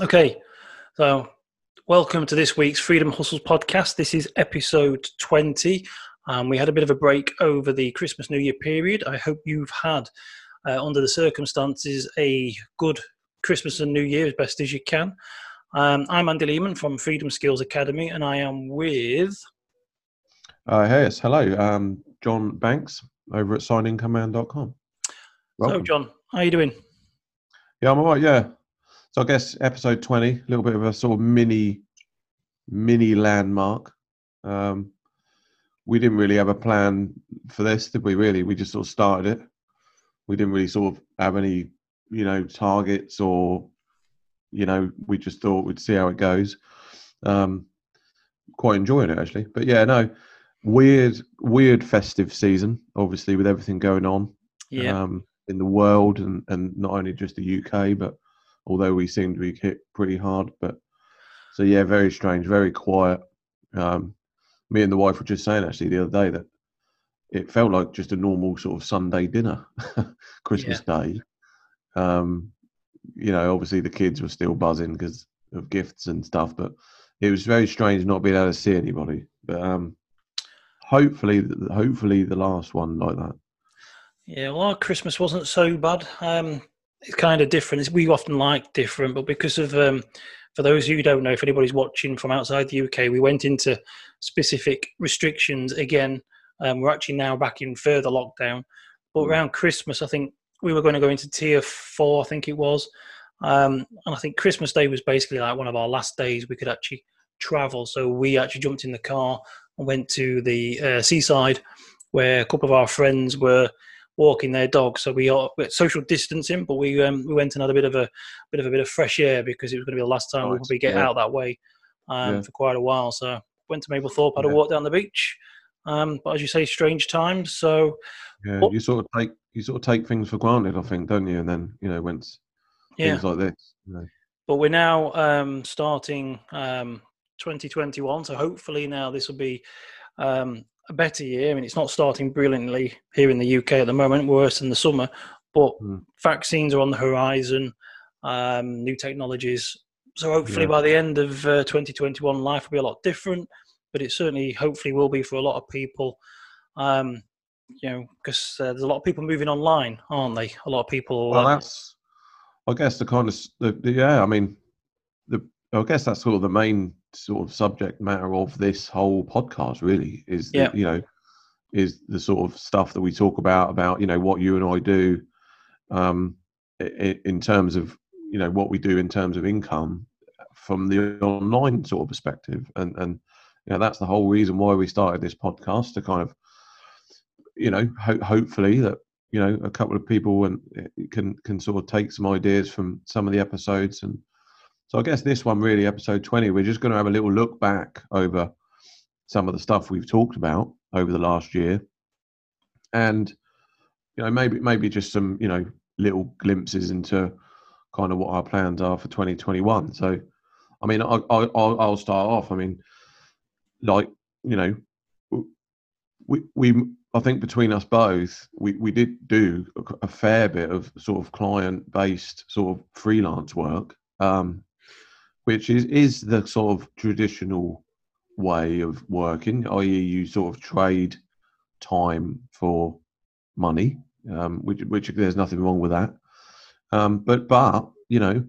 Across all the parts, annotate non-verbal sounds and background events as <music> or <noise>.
Okay, so welcome to this week's Freedom Hustles podcast. This is episode 20. Um, we had a bit of a break over the Christmas New Year period. I hope you've had, uh, under the circumstances, a good Christmas and New Year as best as you can. Um, I'm Andy Lehman from Freedom Skills Academy, and I am with. Uh, hey, yes, hello. Um, John Banks over at sideincomeman.com. Welcome. So, John, how are you doing? Yeah, I'm all right, yeah. So I guess episode 20, a little bit of a sort of mini, mini landmark. Um, we didn't really have a plan for this, did we? Really, we just sort of started it. We didn't really sort of have any, you know, targets or, you know, we just thought we'd see how it goes. Um, quite enjoying it actually, but yeah, no, weird, weird festive season. Obviously, with everything going on, yeah, um, in the world and and not only just the UK, but although we seem to be hit pretty hard. But so yeah, very strange, very quiet. Um, me and the wife were just saying actually the other day that it felt like just a normal sort of Sunday dinner, <laughs> Christmas yeah. Day. Um, you know, obviously the kids were still buzzing because of gifts and stuff, but it was very strange not being able to see anybody. But um, hopefully, hopefully the last one like that. Yeah, well, our Christmas wasn't so bad. Um, it's kind of different. we often like different, but because of um, for those who don't know, if anybody's watching from outside the UK, we went into specific restrictions again. Um, we're actually now back in further lockdown, but mm. around Christmas, I think we were going to go into tier four. I think it was, um, and I think Christmas Day was basically like one of our last days we could actually travel. So we actually jumped in the car and went to the uh, seaside, where a couple of our friends were walking their dog. So we are social distancing, but we um, we went and had a bit of a bit of a bit of fresh air because it was going to be the last time oh, we'll probably get yeah. out that way um, yeah. for quite a while. So went to Mablethorpe, had yeah. a walk down the beach. Um, but as you say, strange times. So yeah, what, you sort of take you sort of take things for granted, I think, don't you? And then you know yeah. things like this. You know. But we're now um, starting um, 2021, so hopefully now this will be um, a better year. I mean, it's not starting brilliantly here in the UK at the moment, worse than the summer, but mm. vaccines are on the horizon, um, new technologies. So hopefully yeah. by the end of uh, 2021, life will be a lot different, but it certainly, hopefully, will be for a lot of people. Um, you know, because uh, there's a lot of people moving online, aren't they? A lot of people. Well, uh, that's, I guess, the kind of, the, the, yeah, I mean, the, I guess that's sort of the main sort of subject matter of this whole podcast really is yeah. the, you know is the sort of stuff that we talk about about you know what you and I do um in, in terms of you know what we do in terms of income from the online sort of perspective and and you know that's the whole reason why we started this podcast to kind of you know ho- hopefully that you know a couple of people and can can sort of take some ideas from some of the episodes and so I guess this one really, episode 20, we're just going to have a little look back over some of the stuff we've talked about over the last year. And, you know, maybe maybe just some, you know, little glimpses into kind of what our plans are for 2021. So, I mean, I, I, I'll start off. I mean, like, you know, we, we I think between us both, we, we did do a fair bit of sort of client based sort of freelance work. Um, which is is the sort of traditional way of working, i.e., you sort of trade time for money, um, which which there's nothing wrong with that. Um, but but you know,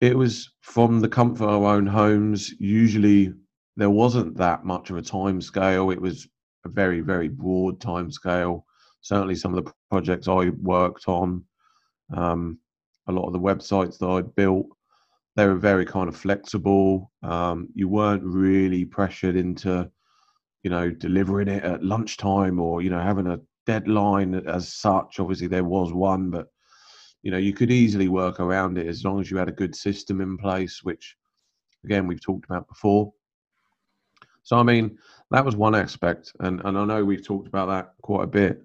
it was from the comfort of our own homes. Usually, there wasn't that much of a time scale. It was a very very broad time scale. Certainly, some of the projects I worked on, um, a lot of the websites that I built they were very kind of flexible. Um, you weren't really pressured into, you know, delivering it at lunchtime or you know having a deadline as such. Obviously, there was one, but you know you could easily work around it as long as you had a good system in place, which again we've talked about before. So I mean that was one aspect, and and I know we've talked about that quite a bit.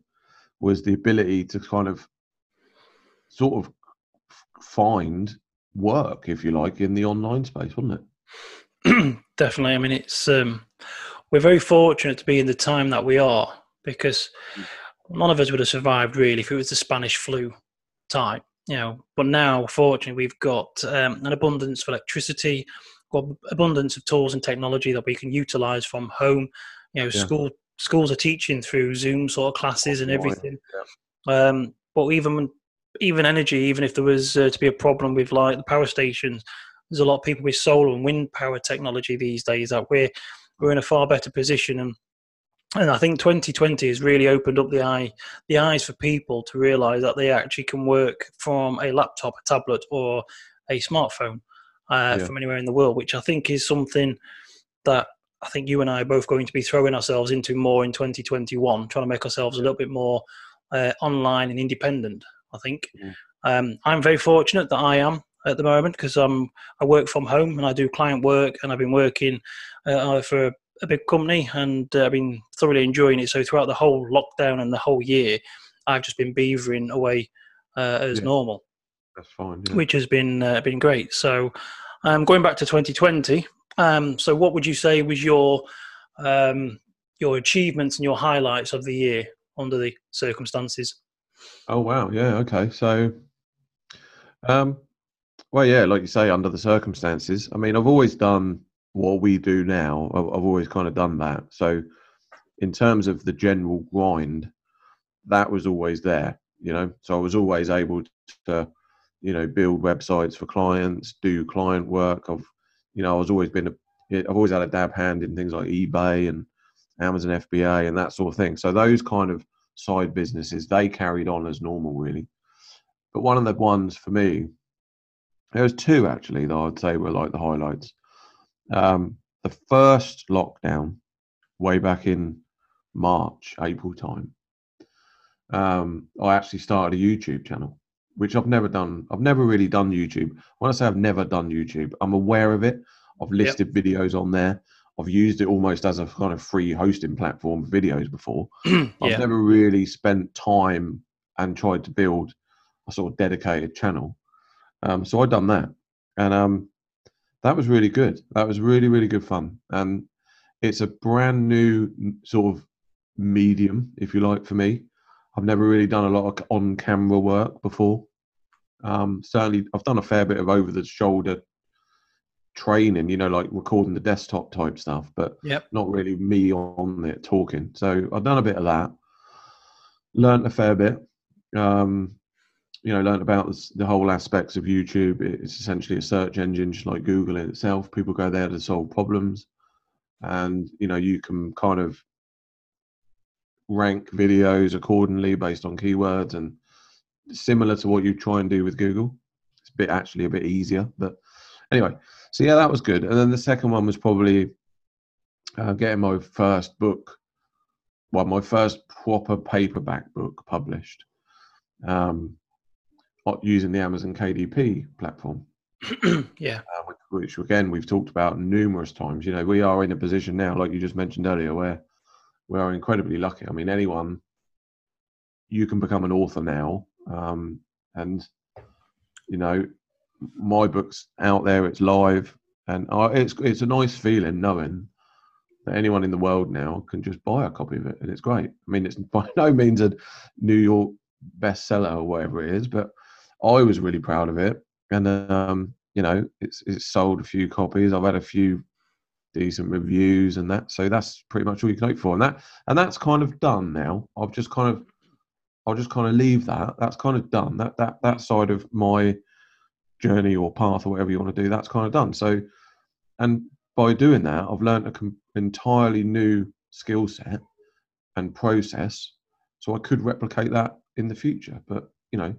Was the ability to kind of sort of find work, if you like, in the online space, wouldn't it? <clears throat> Definitely. I mean, it's um, we're very fortunate to be in the time that we are because none of us would have survived really if it was the Spanish flu type you know, but now, fortunately, we've got um, an abundance of electricity, got abundance of tools and technology that we can utilize from home. You know, yeah. school schools are teaching through Zoom sort of classes and everything. Yeah. Um, but even even energy, even if there was uh, to be a problem with like the power stations, there's a lot of people with solar and wind power technology these days that we're we're in a far better position and and I think 2020 has really opened up the eye, the eyes for people to realise that they actually can work from a laptop, a tablet, or a smartphone uh, yeah. from anywhere in the world, which I think is something that I think you and I are both going to be throwing ourselves into more in 2021, trying to make ourselves a little bit more uh, online and independent. I think yeah. um, I'm very fortunate that I am at the moment because I'm I work from home and I do client work and I've been working uh, for a big company and uh, I've been thoroughly enjoying it. So throughout the whole lockdown and the whole year, I've just been beavering away uh, as yeah. normal. That's fine. Yeah. Which has been uh, been great. So um, going back to 2020. Um, so what would you say was your um, your achievements and your highlights of the year under the circumstances? Oh wow, yeah, okay. So, um, well, yeah, like you say, under the circumstances. I mean, I've always done what we do now. I've, always kind of done that. So, in terms of the general grind, that was always there. You know, so I was always able to, you know, build websites for clients, do client work. I've, you know, I was always been a, I've always had a dab hand in things like eBay and Amazon FBA and that sort of thing. So those kind of side businesses, they carried on as normal, really. But one of the ones for me, there was two actually that I'd say were like the highlights. Um, the first lockdown, way back in March, April time, um, I actually started a YouTube channel, which I've never done. I've never really done YouTube. When I say I've never done YouTube, I'm aware of it. I've listed yep. videos on there. I've used it almost as a kind of free hosting platform for videos before. <clears throat> yeah. I've never really spent time and tried to build a sort of dedicated channel. Um, so I've done that, and um, that was really good. That was really really good fun, and it's a brand new sort of medium, if you like, for me. I've never really done a lot of on-camera work before. Um, certainly, I've done a fair bit of over-the-shoulder training, you know, like recording the desktop type stuff, but yep. not really me on it talking. So I've done a bit of that, learned a fair bit. Um, you know, learned about the, the whole aspects of YouTube. It's essentially a search engine, just like Google in itself. People go there to solve problems, and you know, you can kind of rank videos accordingly based on keywords and similar to what you try and do with Google. It's a bit actually a bit easier, but anyway, so yeah, that was good. And then the second one was probably uh, getting my first book, well, my first proper paperback book published, um, using the Amazon KDP platform. <clears throat> yeah. Uh, which, which, again we've talked about numerous times. You know, we are in a position now, like you just mentioned earlier, where we are incredibly lucky. I mean, anyone you can become an author now, um, and you know my book's out there, it's live, and uh, it's it's a nice feeling knowing that anyone in the world now can just buy a copy of it, and it's great. I mean, it's <laughs> by no means a New York bestseller or whatever it is, but I was really proud of it, and um, you know, it's it's sold a few copies. I've had a few decent reviews and that, so that's pretty much all you can hope for. And that and that's kind of done now. I've just kind of I'll just kind of leave that. That's kind of done. That that that side of my journey or path or whatever you want to do, that's kind of done. So, and by doing that, I've learned an entirely new skill set and process, so I could replicate that in the future. But you know,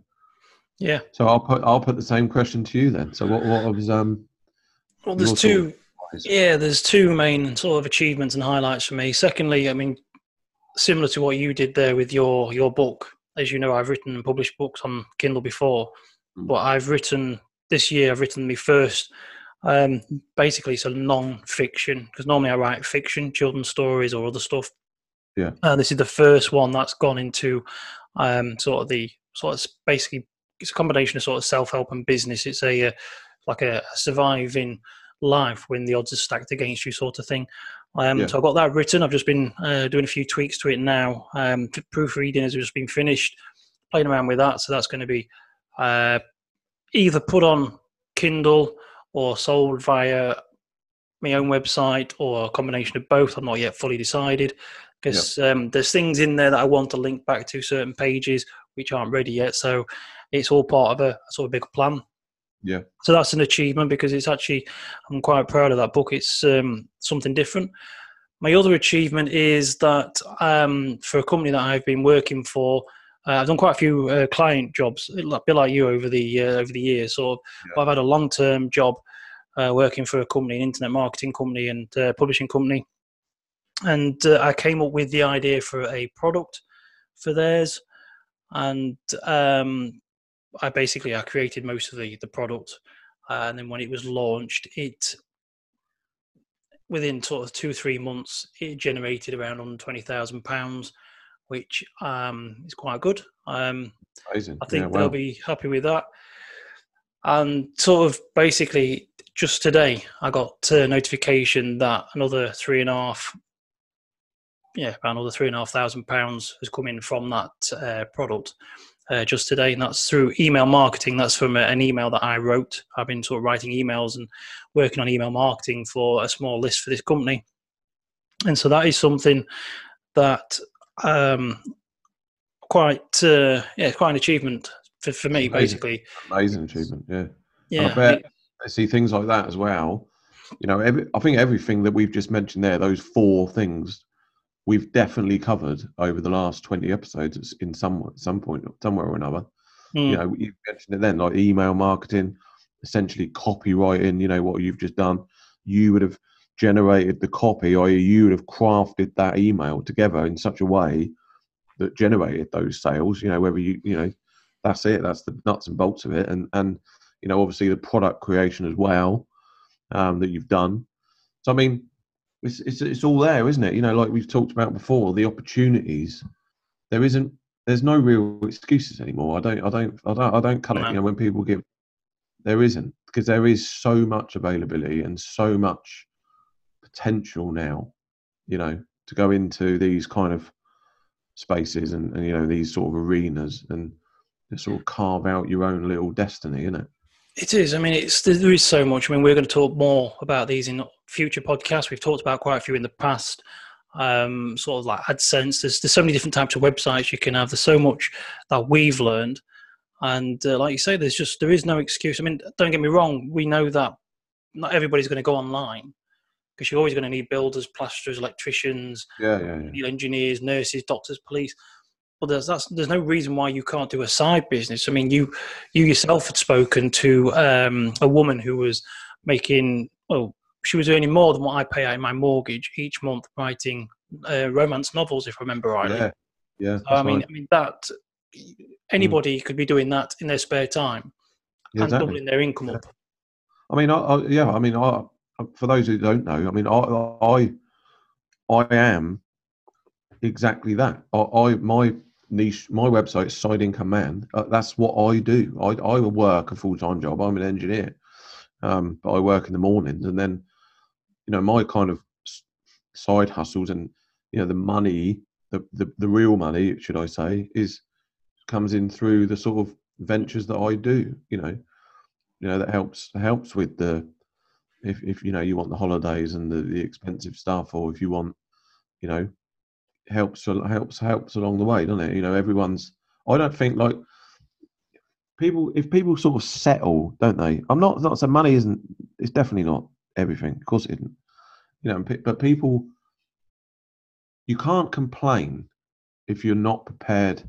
yeah. So I'll put I'll put the same question to you then. So what what was um? Well, there's two. Yeah, there's two main sort of achievements and highlights for me. Secondly, I mean, similar to what you did there with your your book. As you know, I've written and published books on Kindle before, mm. but I've written this year I've written my first. Um, basically, it's a non-fiction because normally I write fiction, children's stories or other stuff. Yeah. And this is the first one that's gone into um, sort of the sort of basically it's a combination of sort of self-help and business. It's a, uh, like a, a, surviving life when the odds are stacked against you, sort of thing. Um, yeah. So I've got that written. I've just been uh, doing a few tweaks to it now. Um, proofreading has just been finished, playing around with that. So that's going to be uh, either put on Kindle or sold via my own website or a combination of both. I'm not yet fully decided because yep. um, there's things in there that I want to link back to certain pages which aren't ready yet. So it's all part of a, sort of big plan. Yeah. So that's an achievement because it's actually I'm quite proud of that book. It's um, something different. My other achievement is that um, for a company that I've been working for, uh, I've done quite a few uh, client jobs, a bit like you over the uh, over the years. So yeah. I've had a long term job uh, working for a company, an internet marketing company and uh, publishing company, and uh, I came up with the idea for a product for theirs, and um, I basically I created most of the the product, and then when it was launched, it within sort of two three months it generated around 120,000 pounds which um, is quite good um, Amazing. I think yeah, they'll be happy with that and sort of basically just today I got a notification that another three and a half yeah about another three and a half thousand pounds has come in from that uh, product uh, just today, and that's through email marketing. That's from a, an email that I wrote. I've been sort of writing emails and working on email marketing for a small list for this company, and so that is something that um, quite uh, yeah, quite an achievement for, for me, Amazing. basically. Amazing achievement, yeah. Yeah, I bet I see things like that as well. You know, every, I think everything that we've just mentioned there, those four things, we've definitely covered over the last 20 episodes in some some point somewhere or another mm. you know you mentioned it then like email marketing essentially copywriting you know what you've just done you would have generated the copy or you would have crafted that email together in such a way that generated those sales you know whether you you know that's it that's the nuts and bolts of it and and you know obviously the product creation as well um, that you've done so i mean it's, it's it's all there, isn't it? You know, like we've talked about before, the opportunities. There isn't. There's no real excuses anymore. I don't. I don't. I don't. I don't cut it. You know, when people give, there isn't because there is so much availability and so much potential now. You know, to go into these kind of spaces and, and you know these sort of arenas and sort of carve out your own little destiny, isn't it? It is. I mean, it's there is so much. I mean, we're going to talk more about these in future podcasts. We've talked about quite a few in the past. Um, sort of like AdSense. There's there's so many different types of websites you can have. There's so much that we've learned, and uh, like you say, there's just there is no excuse. I mean, don't get me wrong. We know that not everybody's going to go online because you're always going to need builders, plasterers, electricians, yeah, yeah, yeah. engineers, nurses, doctors, police well, there's that's, there's no reason why you can't do a side business. I mean, you you yourself had spoken to um, a woman who was making well, she was earning more than what I pay out in my mortgage each month writing uh, romance novels, if I remember rightly. Yeah, yeah. So, I mean, right. I mean that anybody mm. could be doing that in their spare time yeah, and exactly. doubling their income yeah. up. I mean, I, I, yeah, I mean, I, for those who don't know, I mean, I, I, I am exactly that. I, I my niche, my website, Side Income Man. Uh, that's what I do. I, I work a full time job. I'm an engineer, um, but I work in the mornings, and then, you know, my kind of side hustles and you know the money, the the, the real money, should I say, is comes in through the sort of ventures that I do. You know, you know that helps helps with the if if you know you want the holidays and the, the expensive stuff, or if you want, you know, helps helps helps along the way, doesn't it? You know, everyone's. I don't think like people if people sort of settle, don't they? I'm not not saying money isn't. It's definitely not everything. Of course, it isn't. You know, but people, you can't complain if you're not prepared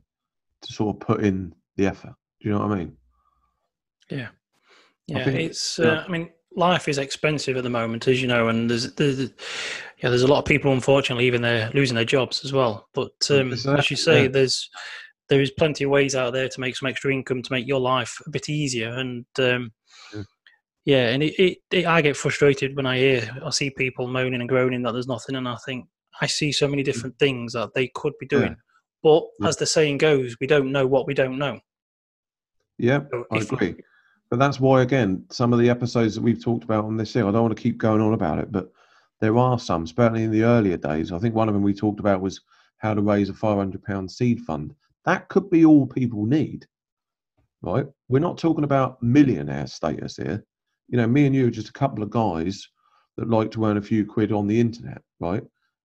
to sort of put in the effort. Do you know what I mean? Yeah, yeah. Think, it's. Uh, I mean, life is expensive at the moment, as you know, and there's, there's yeah, there's a lot of people unfortunately even they're losing their jobs as well. But um, as you say, yeah. there's there is plenty of ways out there to make some extra income to make your life a bit easier. And um, yeah. yeah, and it, it, it, I get frustrated when I hear I see people moaning and groaning that there's nothing, and I think I see so many different things that they could be doing. But as the saying goes, we don't know what we don't know. Yeah, so I agree. But that's why, again, some of the episodes that we've talked about on this thing, I don't want to keep going on about it, but there are some, certainly in the earlier days. I think one of them we talked about was how to raise a £500 seed fund. That could be all people need. right? We're not talking about millionaire status here. You know, me and you are just a couple of guys that like to earn a few quid on the internet, right?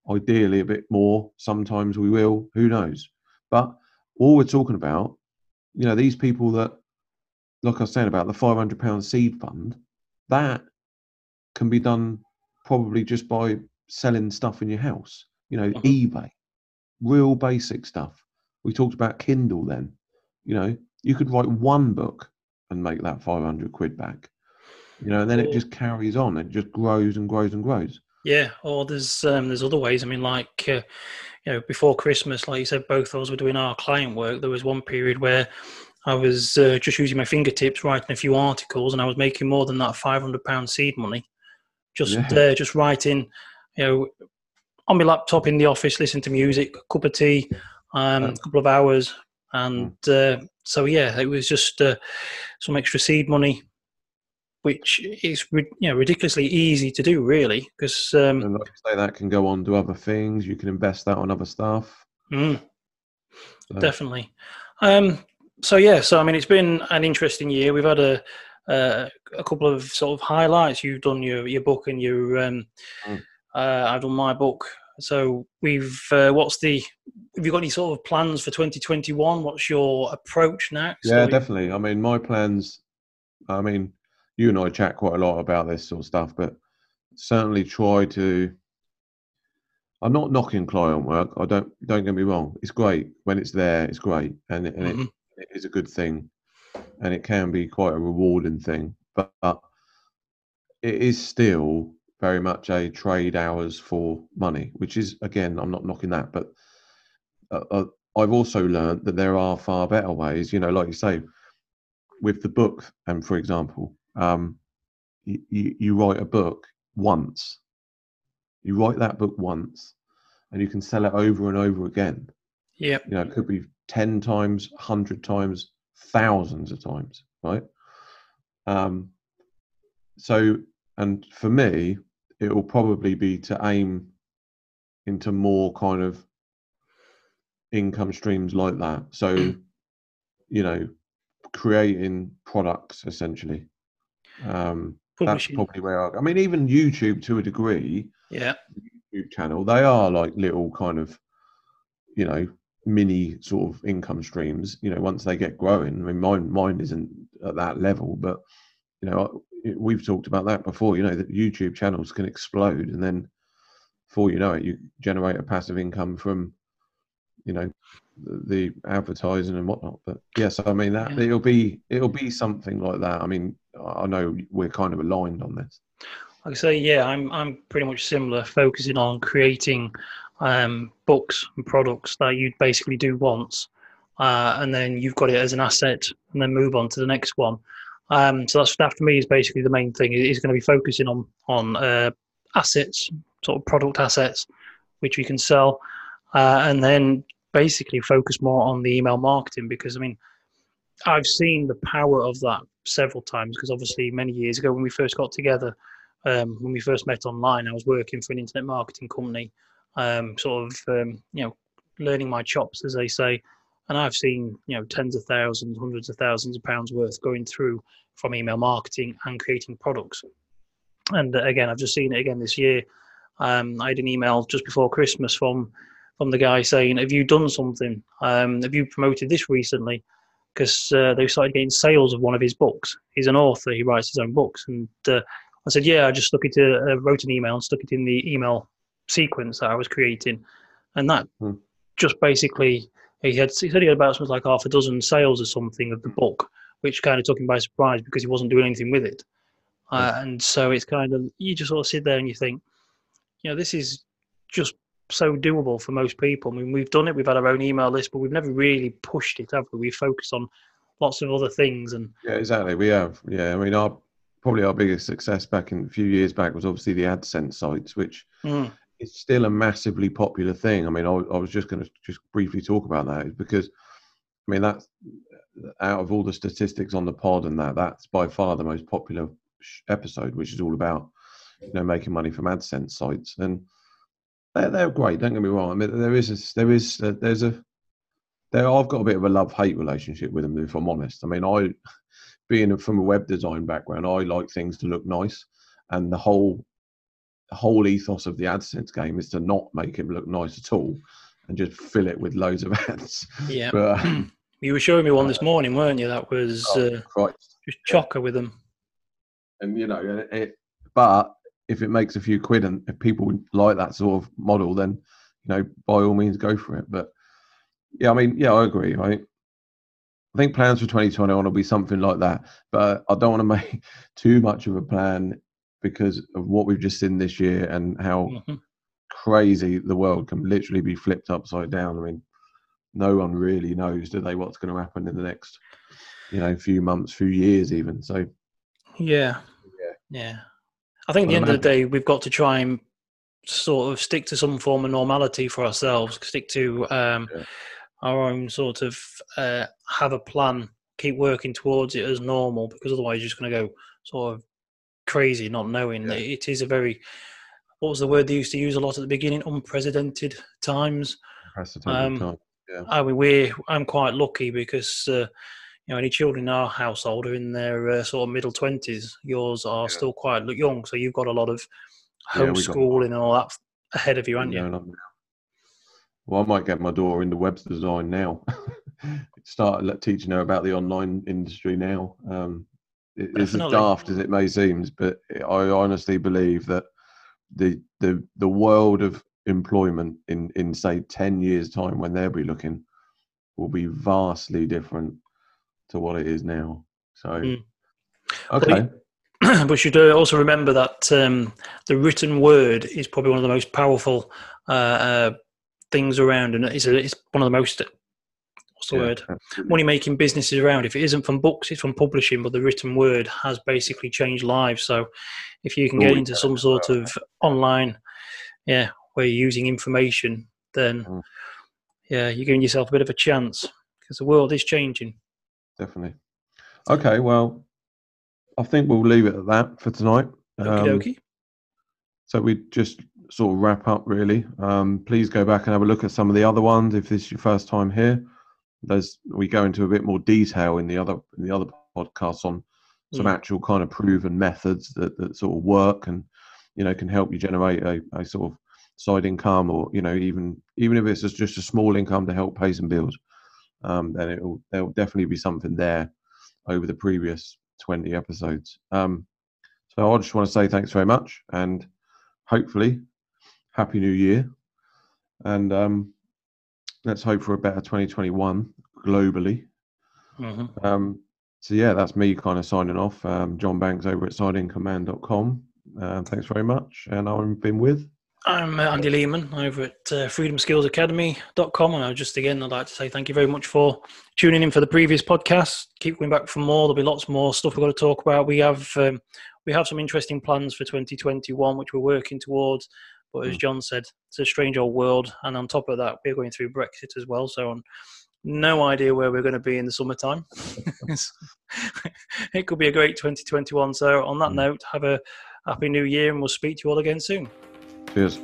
Ideally, a bit more. Sometimes we will. Who knows? But all we're talking about, you know, these people that, like I was saying about the five hundred pound seed fund, that can be done probably just by selling stuff in your house. You know, mm-hmm. eBay, real basic stuff. We talked about Kindle then. You know, you could write one book and make that 500 quid back. You know, and then it just carries on. It just grows and grows and grows. Yeah, or there's um, there's other ways. I mean, like uh, you know, before Christmas, like you said, both of us were doing our client work. There was one period where I was uh, just using my fingertips, writing a few articles, and I was making more than that five hundred pound seed money. Just yeah. uh, just writing, you know, on my laptop in the office, listening to music, a cup of tea, um, a couple of hours, and mm. uh, so yeah, it was just uh, some extra seed money, which is you know ridiculously easy to do, really, because um, and like say, that can go on to other things. You can invest that on other stuff. Mm, so. Definitely. Um, so yeah, so I mean, it's been an interesting year. We've had a uh, a couple of sort of highlights. You've done your your book and your um, mm. uh, I've done my book. So we've uh, what's the have you got any sort of plans for 2021? What's your approach next? Yeah, definitely. I mean, my plans. I mean, you and I chat quite a lot about this sort of stuff, but certainly try to. I'm not knocking client work. I don't don't get me wrong. It's great when it's there. It's great, and, and mm-hmm. it is a good thing, and it can be quite a rewarding thing. But, but it is still very much a trade hours for money, which is again, I'm not knocking that, but uh, uh, I've also learned that there are far better ways. You know, like you say, with the book, and for example, um, you, you, you write a book once, you write that book once, and you can sell it over and over again. Yeah, you know, it could be ten times, hundred times, thousands of times, right? Um, so, and for me, it will probably be to aim into more kind of income streams like that. So, <clears throat> you know, creating products essentially. Um, that's probably where I, I mean, even YouTube to a degree. Yeah. YouTube channel, they are like little kind of, you know, mini sort of income streams. You know, once they get growing. I mean, mine mine isn't at that level, but you know, we've talked about that before. You know, that YouTube channels can explode, and then before you know it, you generate a passive income from you know the, advertising and whatnot. But yes, I mean that yeah. it'll be it'll be something like that. I mean, I know we're kind of aligned on this. Like I say, yeah, I'm I'm pretty much similar, focusing on creating um, books and products that you basically do once, uh, and then you've got it as an asset, and then move on to the next one. Um, so that's that for me is basically the main thing. Is going to be focusing on on uh, assets, sort of product assets, which we can sell, uh, and then basically focus more on the email marketing because I mean, I've seen the power of that several times because obviously many years ago when we first got together, um, when we first met online, I was working for an internet marketing company, um, sort of um, you know learning my chops as they say, and I've seen you know tens of thousands, hundreds of thousands of pounds worth going through from email marketing and creating products. And uh, again, I've just seen it again this year. Um, I had an email just before Christmas from from the guy saying, "Have you done something? Um, have you promoted this recently?" Because uh, they started getting sales of one of his books. He's an author; he writes his own books. And uh, I said, "Yeah, I just stuck it. To, uh, wrote an email and stuck it in the email sequence that I was creating, and that hmm. just basically." He had he said he had about something like half a dozen sales or something of the book, which kind of took him by surprise because he wasn't doing anything with it. Uh, and so it's kind of you just sort of sit there and you think, you know, this is just so doable for most people. I mean, we've done it. We've had our own email list, but we've never really pushed it, have we? We focused on lots of other things. And yeah, exactly. We have. Yeah, I mean, our probably our biggest success back in a few years back was obviously the AdSense sites, which mm. Is still a massively popular thing. I mean, I, I was just going to just briefly talk about that because, I mean, that's out of all the statistics on the pod and that, that's by far the most popular episode, which is all about you know making money from AdSense sites and they're, they're great. Don't get me wrong. I mean, there is a, there is uh, a, there's I've got a bit of a love hate relationship with them, if I'm honest. I mean, I, being from a web design background, I like things to look nice, and the whole, whole ethos of the AdSense game is to not make it look nice at all, and just fill it with loads of <laughs> ads. Yeah. But, <clears throat> you were showing me one this morning, weren't you? That was oh, uh, just chocker yeah. with them. And you know, it, but if it makes a few quid and if people like that sort of model, then you know, by all means, go for it. But yeah, I mean, yeah, I agree. I think I think plans for 2021 will be something like that. But I don't want to <laughs> make too much of a plan because of what we've just seen this year and how mm-hmm. crazy the world can literally be flipped upside down. I mean, no one really knows, do they, what's going to happen in the next, you know, few months, few years, even. So, yeah, yeah, yeah. I think at the end of the day, we've got to try and sort of stick to some form of normality for ourselves, stick to um, yeah. our own sort of uh, have a plan, keep working towards it as normal, because otherwise you're just going to go sort of crazy, not knowing yeah. it is a very what was the word they used to use a lot at the beginning? Unprecedented times. Unprecedented um, Yeah. I mean, we're I'm quite lucky because uh, you know any children in our household are in their uh, sort of middle twenties. Yours are yeah. still quite young, so you've got a lot of homeschooling and all that ahead of you, aren't you? Well, I might get my daughter into web design now. <laughs> Start let teaching her about the online industry now. Um, it's as daft as it may seem, but I honestly believe that the the the world of employment in in say ten years' time, when they'll be looking, will be vastly different to what it is now. So, mm. okay. <clears throat> we should also remember that um, the written word is probably one of the most powerful uh, uh, things around, and it's, a, it's one of the most what's the yeah, word money making businesses around. If it isn't from books, it's from publishing, but the written word has basically changed lives. So if you can get into some sort of online, yeah, where you're using information, then mm. yeah, you're giving yourself a bit of a chance because the world is changing. Definitely. Okay, well, I think we'll leave it at that for tonight. Um, so we just sort of wrap up really. Um, please go back and have a look at some of the other ones if this is your first time here. There's we go into a bit more detail in the other in the other podcasts on some mm. actual kind of proven methods that, that sort of work and you know can help you generate a, a sort of side income or you know even even if it's just a small income to help pay some bills um, then it'll there'll definitely be something there over the previous 20 episodes. Um, so I just want to say thanks very much and hopefully happy new year. And um, let's hope for a better 2021 globally. Mm-hmm. Um, so yeah, that's me kind of signing off. Um, John Banks over at sideincomeman.com. Uh, thanks very much. And I've been with I'm uh, Andy Lehman over at uh, freedomskillsacademy.com. And I just again, I'd like to say thank you very much for tuning in for the previous podcast. Keep coming back for more. There'll be lots more stuff we've got to talk about. We have um, we have some interesting plans for 2021, which we're working towards. But as hmm. John said, it's a strange old world. And on top of that, we're going through Brexit as well. So on no idea where we're going to be in the summertime. <laughs> <laughs> it could be a great 2021. So on that hmm. note, have a happy new year and we'll speak to you all again soon. Cheers.